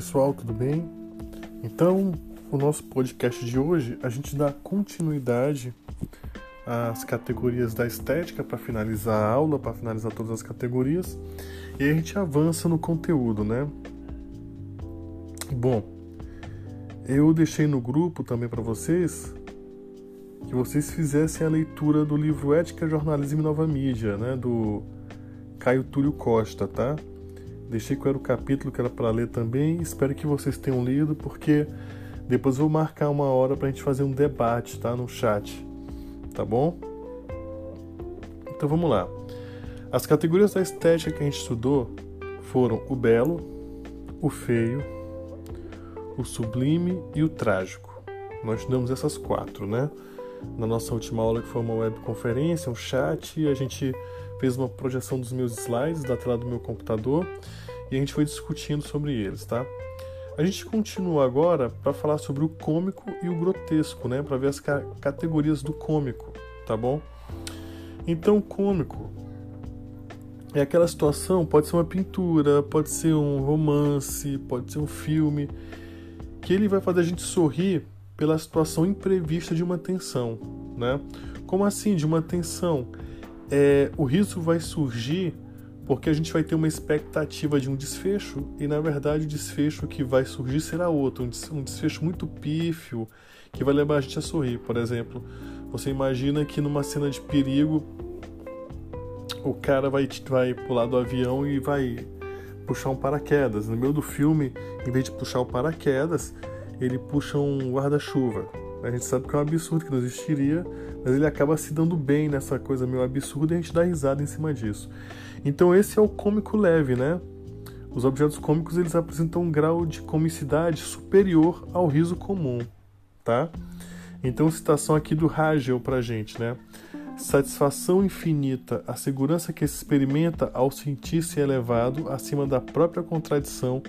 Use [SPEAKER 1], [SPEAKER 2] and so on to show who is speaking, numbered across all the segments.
[SPEAKER 1] pessoal, tudo bem? Então, o nosso podcast de hoje, a gente dá continuidade às categorias da estética para finalizar a aula, para finalizar todas as categorias, e a gente avança no conteúdo, né? Bom, eu deixei no grupo também para vocês que vocês fizessem a leitura do livro Ética, Jornalismo e Nova Mídia, né, do Caio Túlio Costa, tá? Deixei qual era o capítulo que era para ler também. Espero que vocês tenham lido, porque depois vou marcar uma hora para a gente fazer um debate, tá? No chat, tá bom? Então vamos lá. As categorias da estética que a gente estudou foram o belo, o feio, o sublime e o trágico. Nós estudamos essas quatro, né? Na nossa última aula, que foi uma webconferência, um chat, a gente fez uma projeção dos meus slides da tela do meu computador e a gente foi discutindo sobre eles, tá? A gente continua agora para falar sobre o cômico e o grotesco, né? Para ver as ca categorias do cômico, tá bom? Então, o cômico é aquela situação, pode ser uma pintura, pode ser um romance, pode ser um filme, que ele vai fazer a gente sorrir pela situação imprevista de uma tensão, né? Como assim de uma tensão? é, o riso vai surgir porque a gente vai ter uma expectativa de um desfecho e na verdade o desfecho que vai surgir será outro, um desfecho muito pífio que vai levar a gente a sorrir. Por exemplo, você imagina que numa cena de perigo o cara vai, vai pular do avião e vai puxar um paraquedas. No meio do filme, em vez de puxar o paraquedas, ele puxa um guarda-chuva. A gente sabe que é um absurdo que não existiria, mas ele acaba se dando bem nessa coisa meio absurda e a gente dá risada em cima disso. Então esse é o cômico leve, né? Os objetos cômicos eles apresentam um grau de comicidade superior ao riso comum, tá? Então citação aqui do Hagel pra gente, né? Satisfação infinita, a segurança que se experimenta ao sentir-se elevado acima da própria contradição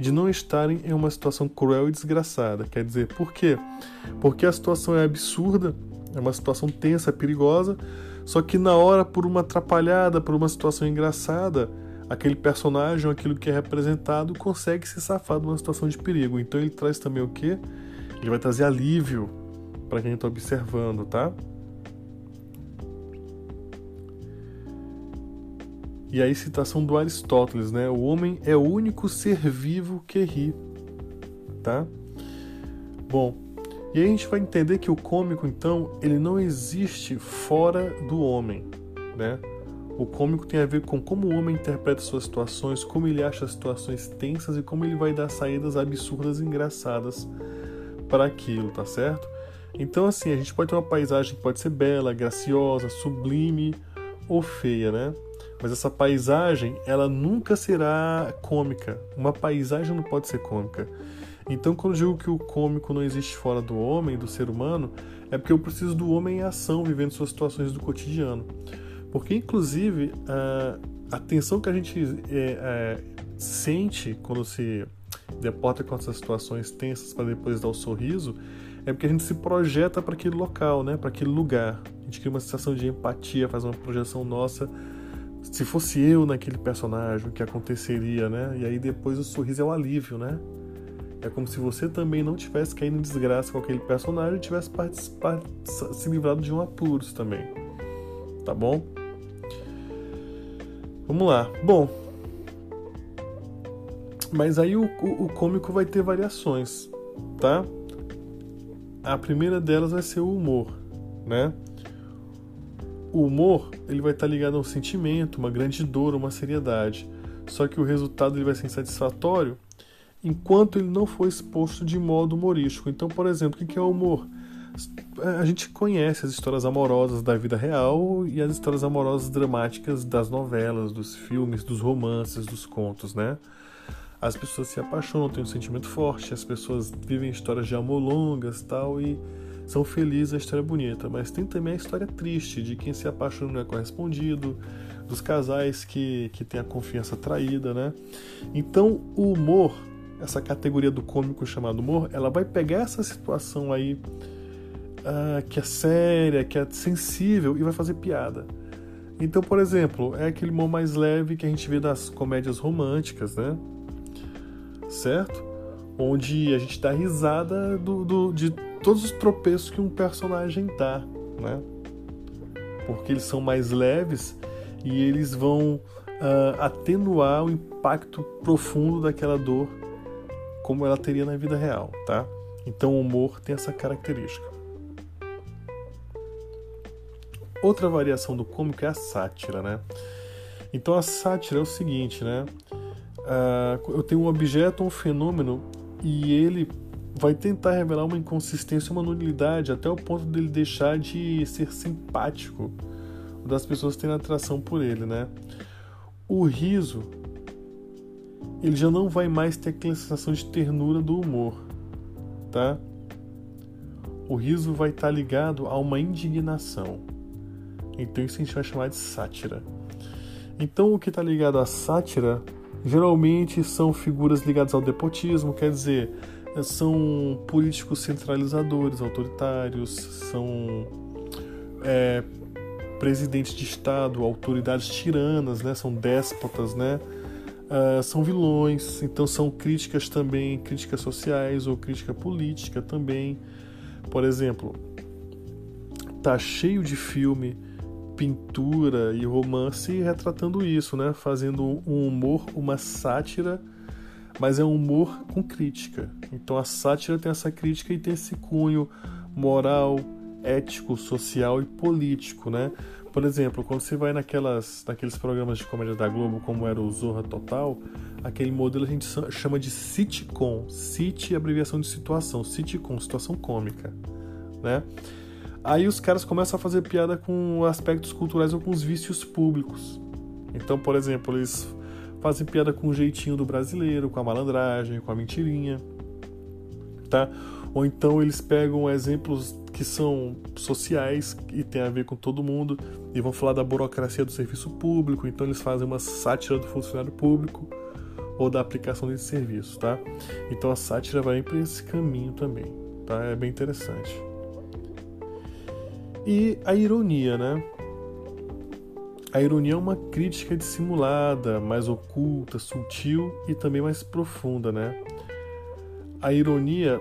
[SPEAKER 1] de não estarem em uma situação cruel e desgraçada. Quer dizer, por quê? Porque a situação é absurda, é uma situação tensa, perigosa, só que na hora, por uma atrapalhada, por uma situação engraçada, aquele personagem, aquilo que é representado, consegue se safar de uma situação de perigo. Então ele traz também o quê? Ele vai trazer alívio para quem está observando, tá? E aí, citação do Aristóteles, né? O homem é o único ser vivo que ri, tá? Bom, e aí a gente vai entender que o cômico, então, ele não existe fora do homem, né? O cômico tem a ver com como o homem interpreta suas situações, como ele acha as situações tensas e como ele vai dar saídas absurdas e engraçadas para aquilo, tá certo? Então, assim, a gente pode ter uma paisagem que pode ser bela, graciosa, sublime ou feia, né? Mas essa paisagem, ela nunca será cômica. Uma paisagem não pode ser cômica. Então, quando eu digo que o cômico não existe fora do homem, do ser humano, é porque eu preciso do homem em ação, vivendo suas situações do cotidiano. Porque, inclusive, a, tensão que a gente é, é, sente quando se deporta com essas situações tensas para depois dar o sorriso, é porque a gente se projeta para aquele local, né? para aquele lugar. A gente cria uma sensação de empatia, faz uma projeção nossa se fosse eu naquele personagem, o que aconteceria, né? E aí depois o sorriso é o alívio, né? É como se você também não tivesse caído em desgraça com aquele personagem e tivesse se livrado de um apuros também. Tá bom? Vamos lá. Bom. Mas aí o, o, o cômico vai ter variações, tá? A primeira delas vai ser o humor, né? O humor ele vai estar ligado a um sentimento, uma grande dor, uma seriedade. Só que o resultado ele vai ser insatisfatório enquanto ele não for exposto de modo humorístico. Então, por exemplo, o que é o humor? A gente conhece as histórias amorosas da vida real e as histórias amorosas dramáticas das novelas, dos filmes, dos romances, dos contos, né? As pessoas se apaixonam, têm um sentimento forte, as pessoas vivem histórias de amor longas tal, e são felizes, a história é bonita, mas tem também a história triste de quem se apaixona não é correspondido, dos casais que, que têm a confiança traída, né? Então, o humor, essa categoria do cômico chamado humor, ela vai pegar essa situação aí uh, que é séria, que é sensível e vai fazer piada. Então, por exemplo, é aquele humor mais leve que a gente vê das comédias românticas, né? certo? Onde a gente dá risada do, do, de todos os tropeços que um personagem dá, né? Porque eles são mais leves e eles vão uh, atenuar o impacto profundo daquela dor como ela teria na vida real, tá? Então o humor tem essa característica. Outra variação do cômico é a sátira, né? Então a sátira é o seguinte, né? Uh, eu tenho um objeto, um fenômeno e ele vai tentar revelar uma inconsistência, uma nulidade, até o ponto dele deixar de ser simpático, das pessoas terem atração por ele, né? O riso, ele já não vai mais ter aquela sensação de ternura do humor, tá? O riso vai estar ligado a uma indignação. Então isso a gente vai chamar de sátira. Então o que está ligado à sátira geralmente são figuras ligadas ao depotismo, quer dizer, são políticos centralizadores, autoritários, são é, presidentes de Estado, autoridades tiranas, né? são déspotas, né? Uh, são vilões, então são críticas também, críticas sociais ou crítica política também. Por exemplo, tá cheio de filme, pintura e romance retratando isso, né? Fazendo um humor, uma sátira, mas é um humor com crítica. Então a sátira tem essa crítica e tem esse cunho moral, ético, social e político, né? Por exemplo, quando você vai naquelas, naqueles programas de comédia da Globo, como era o Zorra Total, aquele modelo a gente chama de sitcom. Sit é abreviação de situação, sitcom, situação cômica, né? Aí os caras começam a fazer piada com aspectos culturais ou com os vícios públicos. Então, por exemplo, eles fazem piada com o jeitinho do brasileiro, com a malandragem, com a mentirinha, tá? Ou então eles pegam exemplos que são sociais e tem a ver com todo mundo e vão falar da burocracia do serviço público, então eles fazem uma sátira do funcionário público ou da aplicação desse serviço, tá? Então a sátira vai para esse caminho também, tá? É bem interessante. E a ironia, né? A ironia é uma crítica dissimulada, mais oculta, sutil e também mais profunda, né? A ironia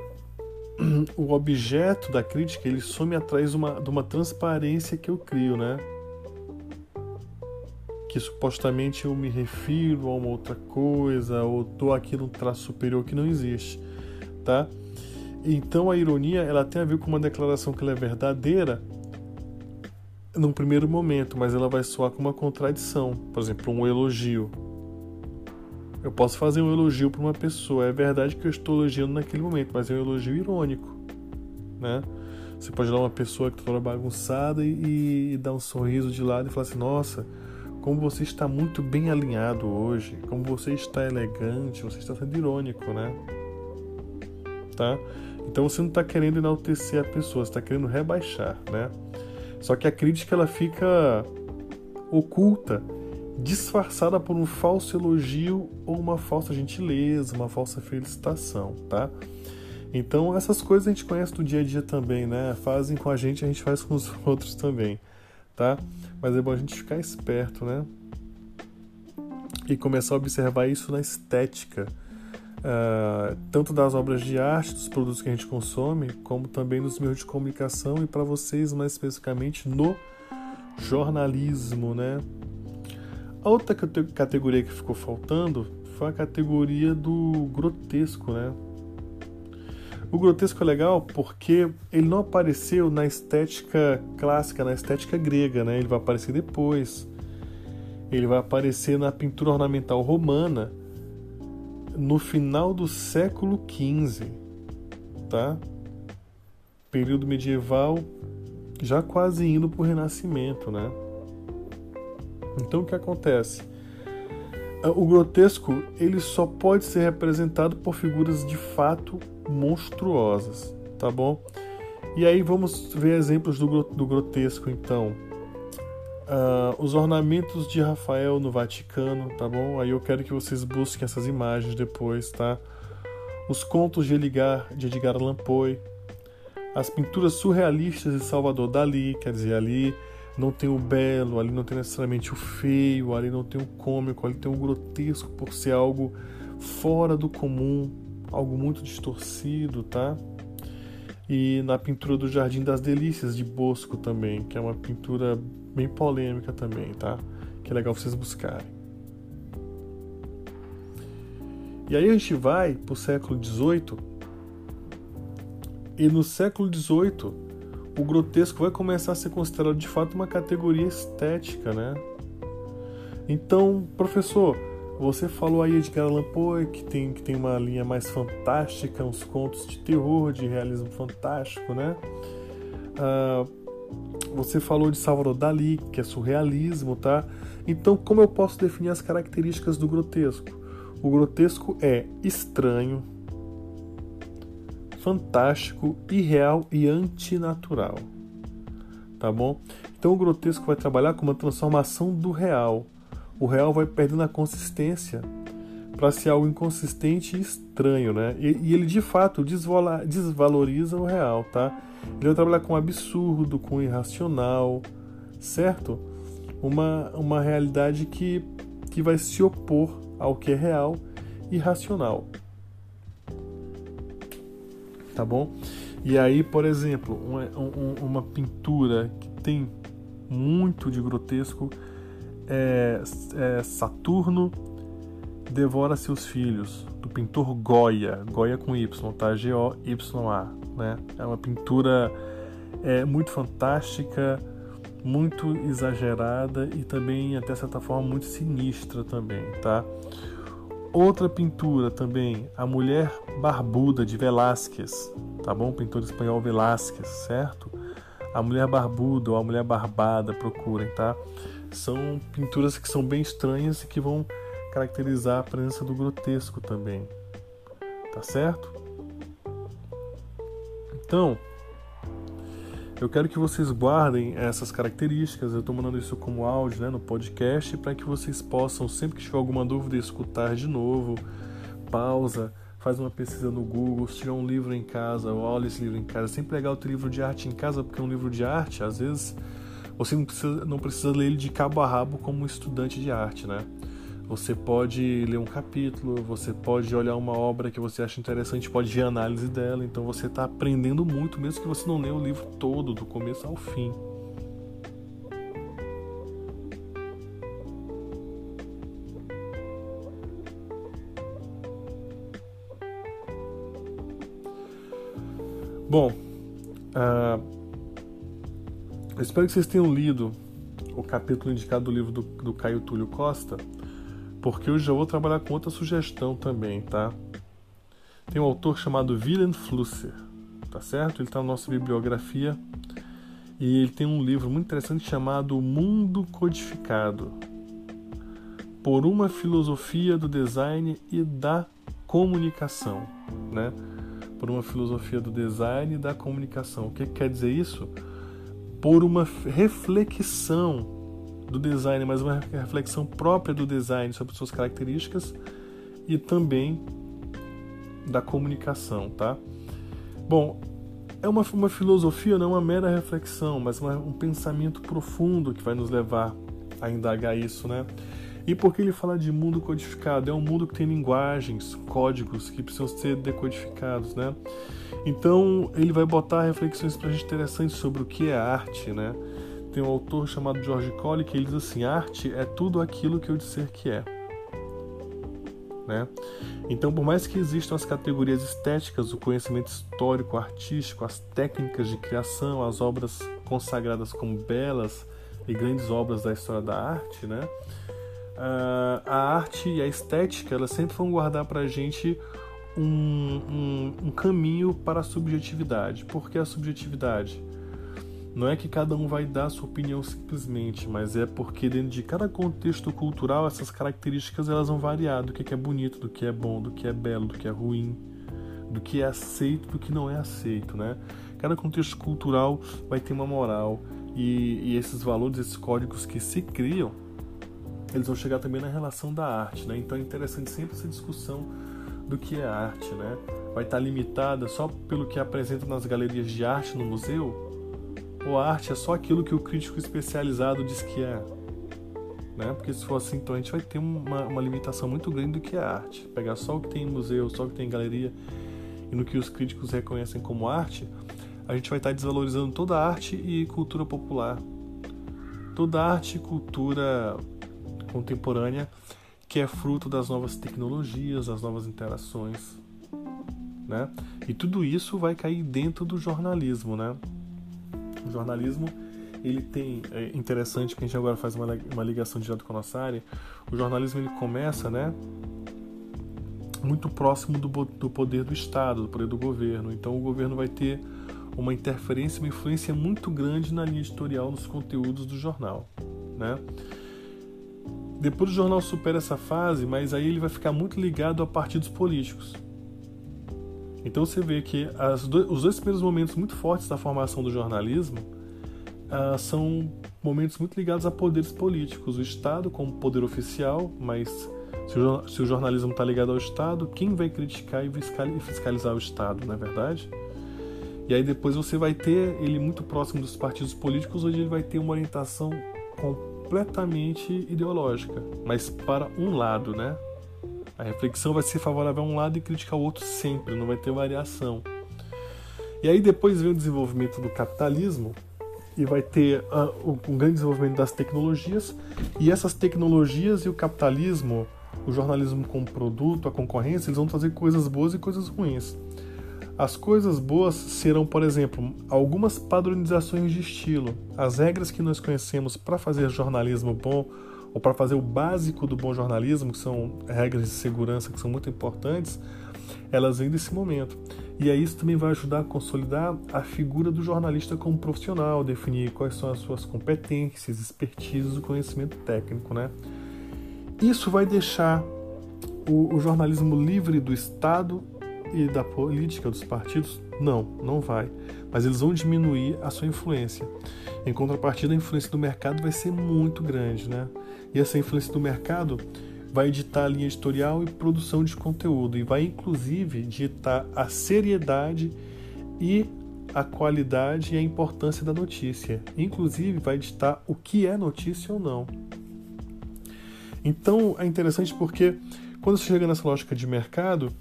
[SPEAKER 1] o objeto da crítica ele some atrás uma, de uma transparência que eu crio, né? Que supostamente eu me refiro a uma outra coisa ou tô aqui num traço superior que não existe, tá? Então a ironia ela tem a ver com uma declaração que ela é verdadeira num primeiro momento, mas ela vai soar como uma contradição, por exemplo, um elogio. Eu posso fazer um elogio para uma pessoa. É verdade que eu estou elogiando naquele momento, mas é um elogio irônico, né? Você pode dar uma pessoa que está toda bagunçada e, e dar um sorriso de lado e falar assim: Nossa, como você está muito bem alinhado hoje, como você está elegante, você está sendo irônico, né? Tá? Então você não está querendo enaltecer a pessoa, você está querendo rebaixar, né? Só que a crítica ela fica oculta disfarçada por um falso elogio ou uma falsa gentileza, uma falsa felicitação, tá? Então essas coisas a gente conhece do dia a dia também, né? Fazem com a gente, a gente faz com os outros também, tá? Mas é bom a gente ficar esperto, né? E começar a observar isso na estética, uh, tanto das obras de arte, dos produtos que a gente consome, como também nos meios de comunicação e para vocês mais especificamente no jornalismo, né? A outra categoria que ficou faltando foi a categoria do grotesco, né? O grotesco é legal porque ele não apareceu na estética clássica, na estética grega, né? Ele vai aparecer depois. Ele vai aparecer na pintura ornamental romana no final do século XV, tá? Período medieval, já quase indo para o Renascimento, né? Então o que acontece? Ah, o grotesco ele só pode ser representado por figuras de fato monstruosas, tá bom? E aí vamos ver exemplos do, do grotesco então. Uh, os ornamentos de Rafael no Vaticano, tá bom? Aí eu quero que vocês busquem essas imagens depois, tá? Os contos de Edgar, de Edgar Allan Poe, as pinturas surrealistas de Salvador Dali, quer dizer, ali não tem o belo, ali não tem necessariamente o feio, ali não tem o cômico, ali tem o grotesco por ser algo fora do comum, algo muito distorcido, tá? E na pintura do Jardim das Delícias de Bosco também, que é uma pintura bem polêmica também, tá? Que é legal vocês buscarem. E aí a gente vai para o século XVIII e no século XVIII o grotesco vai começar a ser considerado de fato uma categoria estética, né? Então, professor, você falou aí de Allan Poe, que tem, que tem uma linha mais fantástica, uns contos de terror, de realismo fantástico, né? Uh, você falou de Salvador Dali, que é surrealismo, tá? Então, como eu posso definir as características do grotesco? O grotesco é estranho, fantástico, irreal e antinatural. Tá bom? Então, o grotesco vai trabalhar com uma transformação do real o real vai perdendo a consistência para ser algo inconsistente e estranho, né? E, e ele de fato desvaloriza o real, tá? Ele vai trabalhar com absurdo, com irracional, certo? Uma, uma realidade que, que vai se opor ao que é real e racional. Tá bom? E aí, por exemplo, uma, uma pintura que tem muito de grotesco é, é Saturno devora seus filhos, do pintor Goya, Goya com Y, tá? G-O-Y-A, né? É uma pintura é, muito fantástica, muito exagerada e também, até certa forma, muito sinistra também, tá? Outra pintura também, A Mulher Barbuda, de Velázquez, tá bom? Pintor espanhol Velázquez, certo? A Mulher Barbuda ou A Mulher Barbada, procurem, tá? são pinturas que são bem estranhas e que vão caracterizar a presença do grotesco também. Tá certo? Então, eu quero que vocês guardem essas características. Eu estou mandando isso como áudio né, no podcast para que vocês possam, sempre que tiver alguma dúvida, escutar de novo. Pausa, faz uma pesquisa no Google. Se tiver um livro em casa, olha esse livro em casa. É sempre legal ter livro de arte em casa, porque um livro de arte, às vezes você não precisa, não precisa ler ele de cabo a rabo como um estudante de arte, né? Você pode ler um capítulo, você pode olhar uma obra que você acha interessante, pode ver a análise dela, então você está aprendendo muito, mesmo que você não leia o livro todo, do começo ao fim. Bom, uh, eu espero que vocês tenham lido o capítulo indicado do livro do, do Caio Túlio Costa, porque eu já vou trabalhar com outra sugestão também, tá? Tem um autor chamado Willem Flusser, tá certo? Ele está na nossa bibliografia e ele tem um livro muito interessante chamado Mundo Codificado por uma filosofia do design e da comunicação, né? Por uma filosofia do design e da comunicação. O que quer dizer isso? por uma reflexão do design, mas uma reflexão própria do design sobre suas características e também da comunicação, tá? Bom, é uma, uma filosofia, não é uma mera reflexão, mas uma, um pensamento profundo que vai nos levar a indagar isso, né? E por que ele fala de mundo codificado? É um mundo que tem linguagens, códigos que precisam ser decodificados, né? Então ele vai botar reflexões para a gente interessantes sobre o que é arte, né? Tem um autor chamado George Colley que ele diz assim: arte é tudo aquilo que eu disser que é. Né? Então, por mais que existam as categorias estéticas, o conhecimento histórico, artístico, as técnicas de criação, as obras consagradas como belas e grandes obras da história da arte, né? Uh, a arte e a estética elas sempre vão guardar para a gente um, um, um caminho para a subjetividade. Por que a subjetividade? Não é que cada um vai dar a sua opinião simplesmente, mas é porque dentro de cada contexto cultural essas características elas vão variar do que é bonito, do que é bom, do que é belo, do que é ruim, do que é aceito, do que não é aceito, né? Cada contexto cultural vai ter uma moral e, e esses valores, esses códigos que se criam, eles vão chegar também na relação da arte, né? Então é interessante sempre essa discussão do que é arte, né? Vai estar limitada só pelo que apresenta nas galerias de arte no museu? Ou a arte é só aquilo que o crítico especializado diz que é? né? Porque se for assim, então a gente vai ter uma, uma limitação muito grande do que é arte. Pegar só o que tem em museu, só o que tem em galeria e no que os críticos reconhecem como arte, a gente vai estar desvalorizando toda a arte e cultura popular. Toda a arte e cultura contemporânea que é fruto das novas tecnologias, das novas interações, né? E tudo isso vai cair dentro do jornalismo, né? O jornalismo ele tem é interessante que a gente agora faz uma, uma ligação direto com a nossa área. O jornalismo ele começa, né, muito próximo do, do poder do Estado, do poder do governo. Então o governo vai ter uma interferência, uma influência muito grande na linha editorial, nos conteúdos do jornal, né? Depois o jornal supera essa fase, mas aí ele vai ficar muito ligado a partidos políticos. Então você vê que do, os dois primeiros momentos muito fortes da formação do jornalismo uh, são momentos muito ligados a poderes políticos. O Estado como poder oficial, mas se o, se o jornalismo está ligado ao Estado, quem vai criticar e fiscalizar o Estado, não é verdade? E aí depois você vai ter ele muito próximo dos partidos políticos, onde ele vai ter uma orientação completamente ideológica, mas para um lado, né? A reflexão vai ser favorável a um lado e criticar o outro sempre, não vai ter variação. E aí depois vem o desenvolvimento do capitalismo, e vai ter uh, um grande desenvolvimento das tecnologias e essas tecnologias e o capitalismo, o jornalismo como produto, a concorrência, eles vão trazer coisas boas e coisas ruins. As coisas boas serão, por exemplo, algumas padronizações de estilo. As regras que nós conhecemos para fazer jornalismo bom ou para fazer o básico do bom jornalismo, que são regras de segurança que são muito importantes, elas vêm desse momento. E aí isso também vai ajudar a consolidar a figura do jornalista como profissional, definir quais são as suas competências, expertises, o conhecimento técnico, né? Isso vai deixar o, o jornalismo livre do Estado e da política dos partidos? Não, não vai. Mas eles vão diminuir a sua influência. Em contrapartida, a influência do mercado vai ser muito grande, né? E essa influência do mercado vai editar a linha editorial e produção de conteúdo e vai inclusive ditar a seriedade e a qualidade e a importância da notícia. Inclusive vai ditar o que é notícia ou não. Então é interessante porque quando você chega nessa lógica de mercado,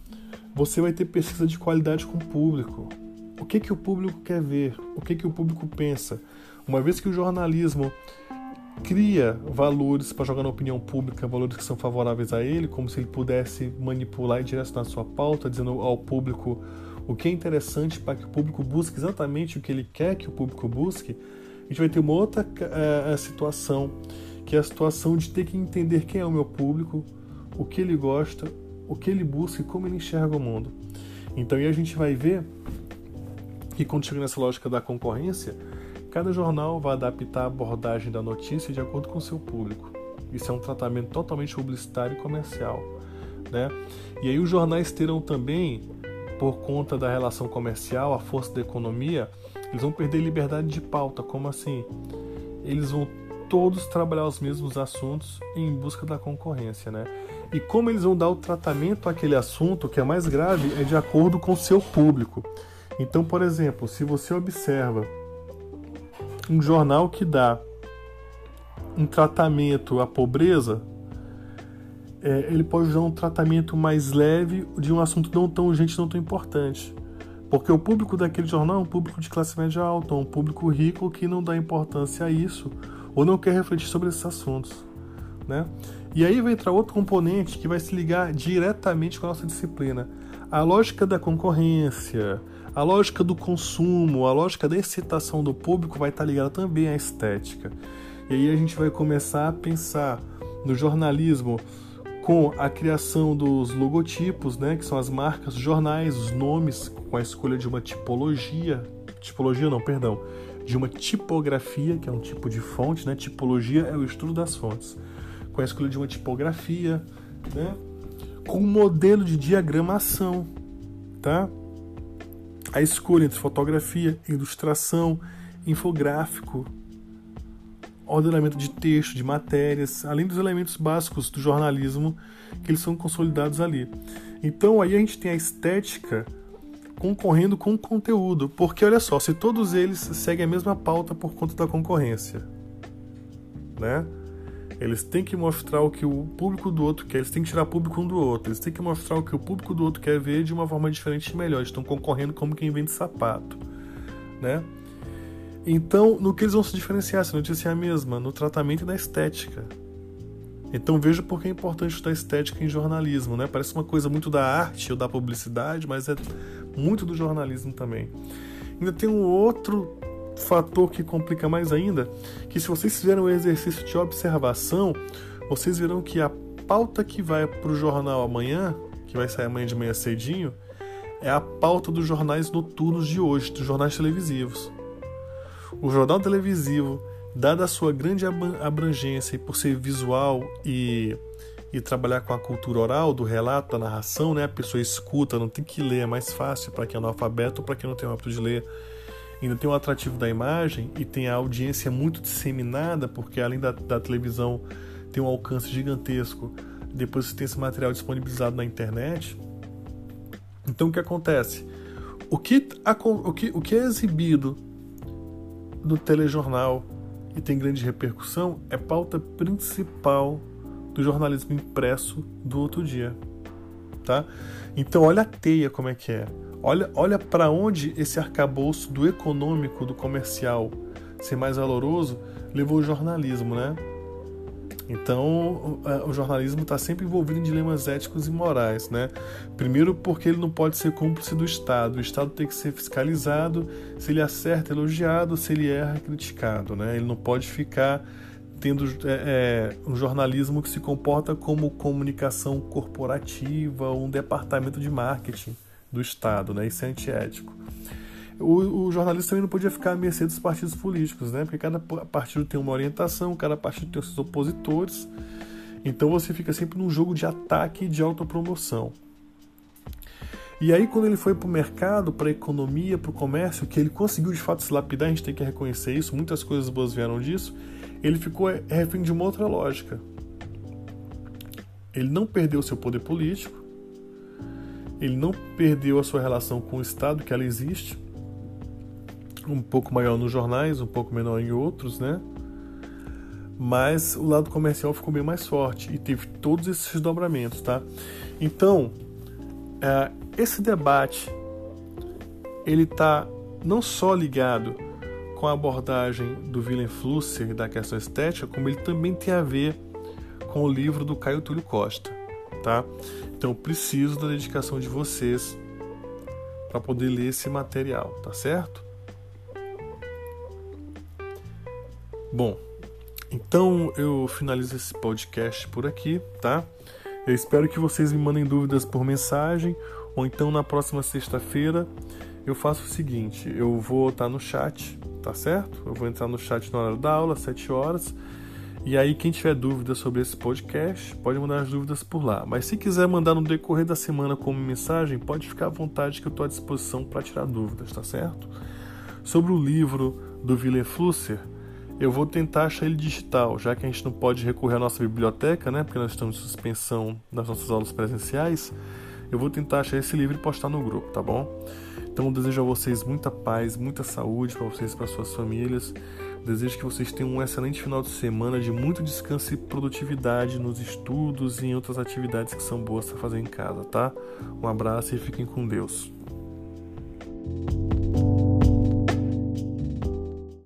[SPEAKER 1] você vai ter pesquisa de qualidade com o público. O que, que o público quer ver? O que, que o público pensa? Uma vez que o jornalismo cria valores para jogar na opinião pública, valores que são favoráveis a ele, como se ele pudesse manipular e direcionar sua pauta, dizendo ao público o que é interessante para que o público busque exatamente o que ele quer que o público busque, a gente vai ter uma outra é, situação, que é a situação de ter que entender quem é o meu público, o que ele gosta, o que ele busca e como ele enxerga o mundo. Então aí a gente vai ver que quando chega nessa lógica da concorrência, Cada jornal vai adaptar a abordagem da notícia de acordo com seu público. Isso é um tratamento totalmente publicitário e comercial. Né? E aí os jornais terão também, por conta da relação comercial, a força da economia, eles vão perder liberdade de pauta. Como assim? Eles vão todos trabalhar os mesmos assuntos em busca da concorrência, né? E como eles vão dar o tratamento àquele assunto, que é mais grave, é de acordo com seu público. Então, por exemplo, se você observa um jornal que dá um tratamento à pobreza, é, ele pode dar um tratamento mais leve de um assunto não tão urgente, não tão importante. Porque o público daquele jornal é um público de classe média alta, um público rico que não dá importância a isso ou não quer refletir sobre esses assuntos. Né? E aí vai entrar outro componente que vai se ligar diretamente com a nossa disciplina. A lógica da concorrência, a lógica do consumo, a lógica da excitação do público vai estar ligada também à estética. E aí a gente vai começar a pensar no jornalismo com a criação dos logotipos, né, que são as marcas, os jornais, os nomes, com a escolha de uma tipologia, tipologia não, perdão, de uma tipografia, que é um tipo de fonte, né? Tipologia é o estudo das fontes. Com a escolha de uma tipografia, né? Com um modelo de diagramação, tá? A escolha entre fotografia, ilustração, infográfico, ordenamento de texto, de matérias, além dos elementos básicos do jornalismo que eles são consolidados ali. Então aí a gente tem a estética concorrendo com o conteúdo, porque olha só, se todos eles seguem a mesma pauta por conta da concorrência, né? Eles têm que mostrar o que o público do outro quer, eles têm que tirar público um do outro, eles têm que mostrar o que o público do outro quer ver de uma forma diferente e melhor. Eles estão concorrendo como quem vende sapato, né? Então, no que eles vão se diferenciar, se a notícia é a mesma, no tratamento e na estética. Então veja por que é importante estudar estética em jornalismo, né? Parece uma coisa muito da arte ou da publicidade, mas é muito do jornalismo também. Ainda tem um outro fator que complica mais ainda, que se vocês fizerem um exercício de observação, vocês verão que a pauta que vai para o jornal amanhã, que vai sair amanhã de manhã cedinho, é a pauta dos jornais noturnos de hoje, dos jornais televisivos. O jornal televisivo, dada a sua grande abrangência e por ser visual e, e trabalhar com a cultura oral, do relato, da narração, né? a pessoa escuta, não tem que ler, é mais fácil para quem é analfabeto ou para quem não tem o hábito de ler ainda tem o atrativo da imagem e tem a audiência muito disseminada, porque além da, da televisão tem um alcance gigantesco, depois você tem esse material disponibilizado na internet. Então o que acontece? O que, a, o que, o que é exibido no telejornal e tem grande repercussão é pauta principal do jornalismo impresso do outro dia. Tá? Então olha a teia como é que é. Olha, olha para onde esse arcabouço do econômico, do comercial ser mais valoroso levou o jornalismo, né? Então, o jornalismo está sempre envolvido em dilemas éticos e morais, né? Primeiro, porque ele não pode ser cúmplice do Estado. O Estado tem que ser fiscalizado. Se ele acerta, elogiado. Se ele erra, criticado, né? Ele não pode ficar tendo é, é, um jornalismo que se comporta como comunicação corporativa ou um departamento de marketing do Estado, né? Isso é antiético. O, o, jornalista também não podia ficar à mercê dos partidos políticos, né? Porque cada partido tem uma orientação, cada partido tem os seus opositores. Então você fica sempre num jogo de ataque e de autopromoção. E aí, quando ele foi para o mercado, para a economia, para o comércio, que ele conseguiu de fato se lapidar, a gente tem que reconhecer isso, muitas coisas boas vieram disso, ele ficou refém de uma outra lógica. Ele não perdeu seu poder político, ele não perdeu a sua relação com o Estado, que ela existe, um pouco maior nos jornais, um pouco menor em outros, né? Mas o lado comercial ficou bem mais forte e teve todos esses desdobramentos, tá? Então, é, esse debate ele está não só ligado com a abordagem do Willem Flusser da questão estética, como ele também tem a ver com o livro do Caio Túlio Costa, tá? Então eu preciso da dedicação de vocês para poder ler esse material, tá certo? Bom, então eu finalizo esse podcast por aqui, tá? Eu espero que vocês me mandem dúvidas por mensagem ou então na próxima sexta-feira eu faço o seguinte, eu vou estar no chat, tá certo? Eu vou entrar no chat na hora da aula, às 7 horas e aí, quem tiver dúvida sobre esse podcast, pode mandar as dúvidas por lá. Mas se quiser mandar no decorrer da semana como mensagem, pode ficar à vontade que eu estou à disposição para tirar dúvidas, tá certo? Sobre o livro do Willem Flusser, eu vou tentar achar ele digital, já que a gente não pode recorrer à nossa biblioteca, né? Porque nós estamos em suspensão das nossas aulas presenciais. Eu vou tentar achar esse livro e postar no grupo, tá bom? Então, desejo a vocês muita paz, muita saúde para vocês e para suas famílias. Desejo que vocês tenham um excelente final de semana de muito descanso e produtividade nos estudos e em outras atividades que são boas para fazer em casa, tá? Um abraço e fiquem com Deus.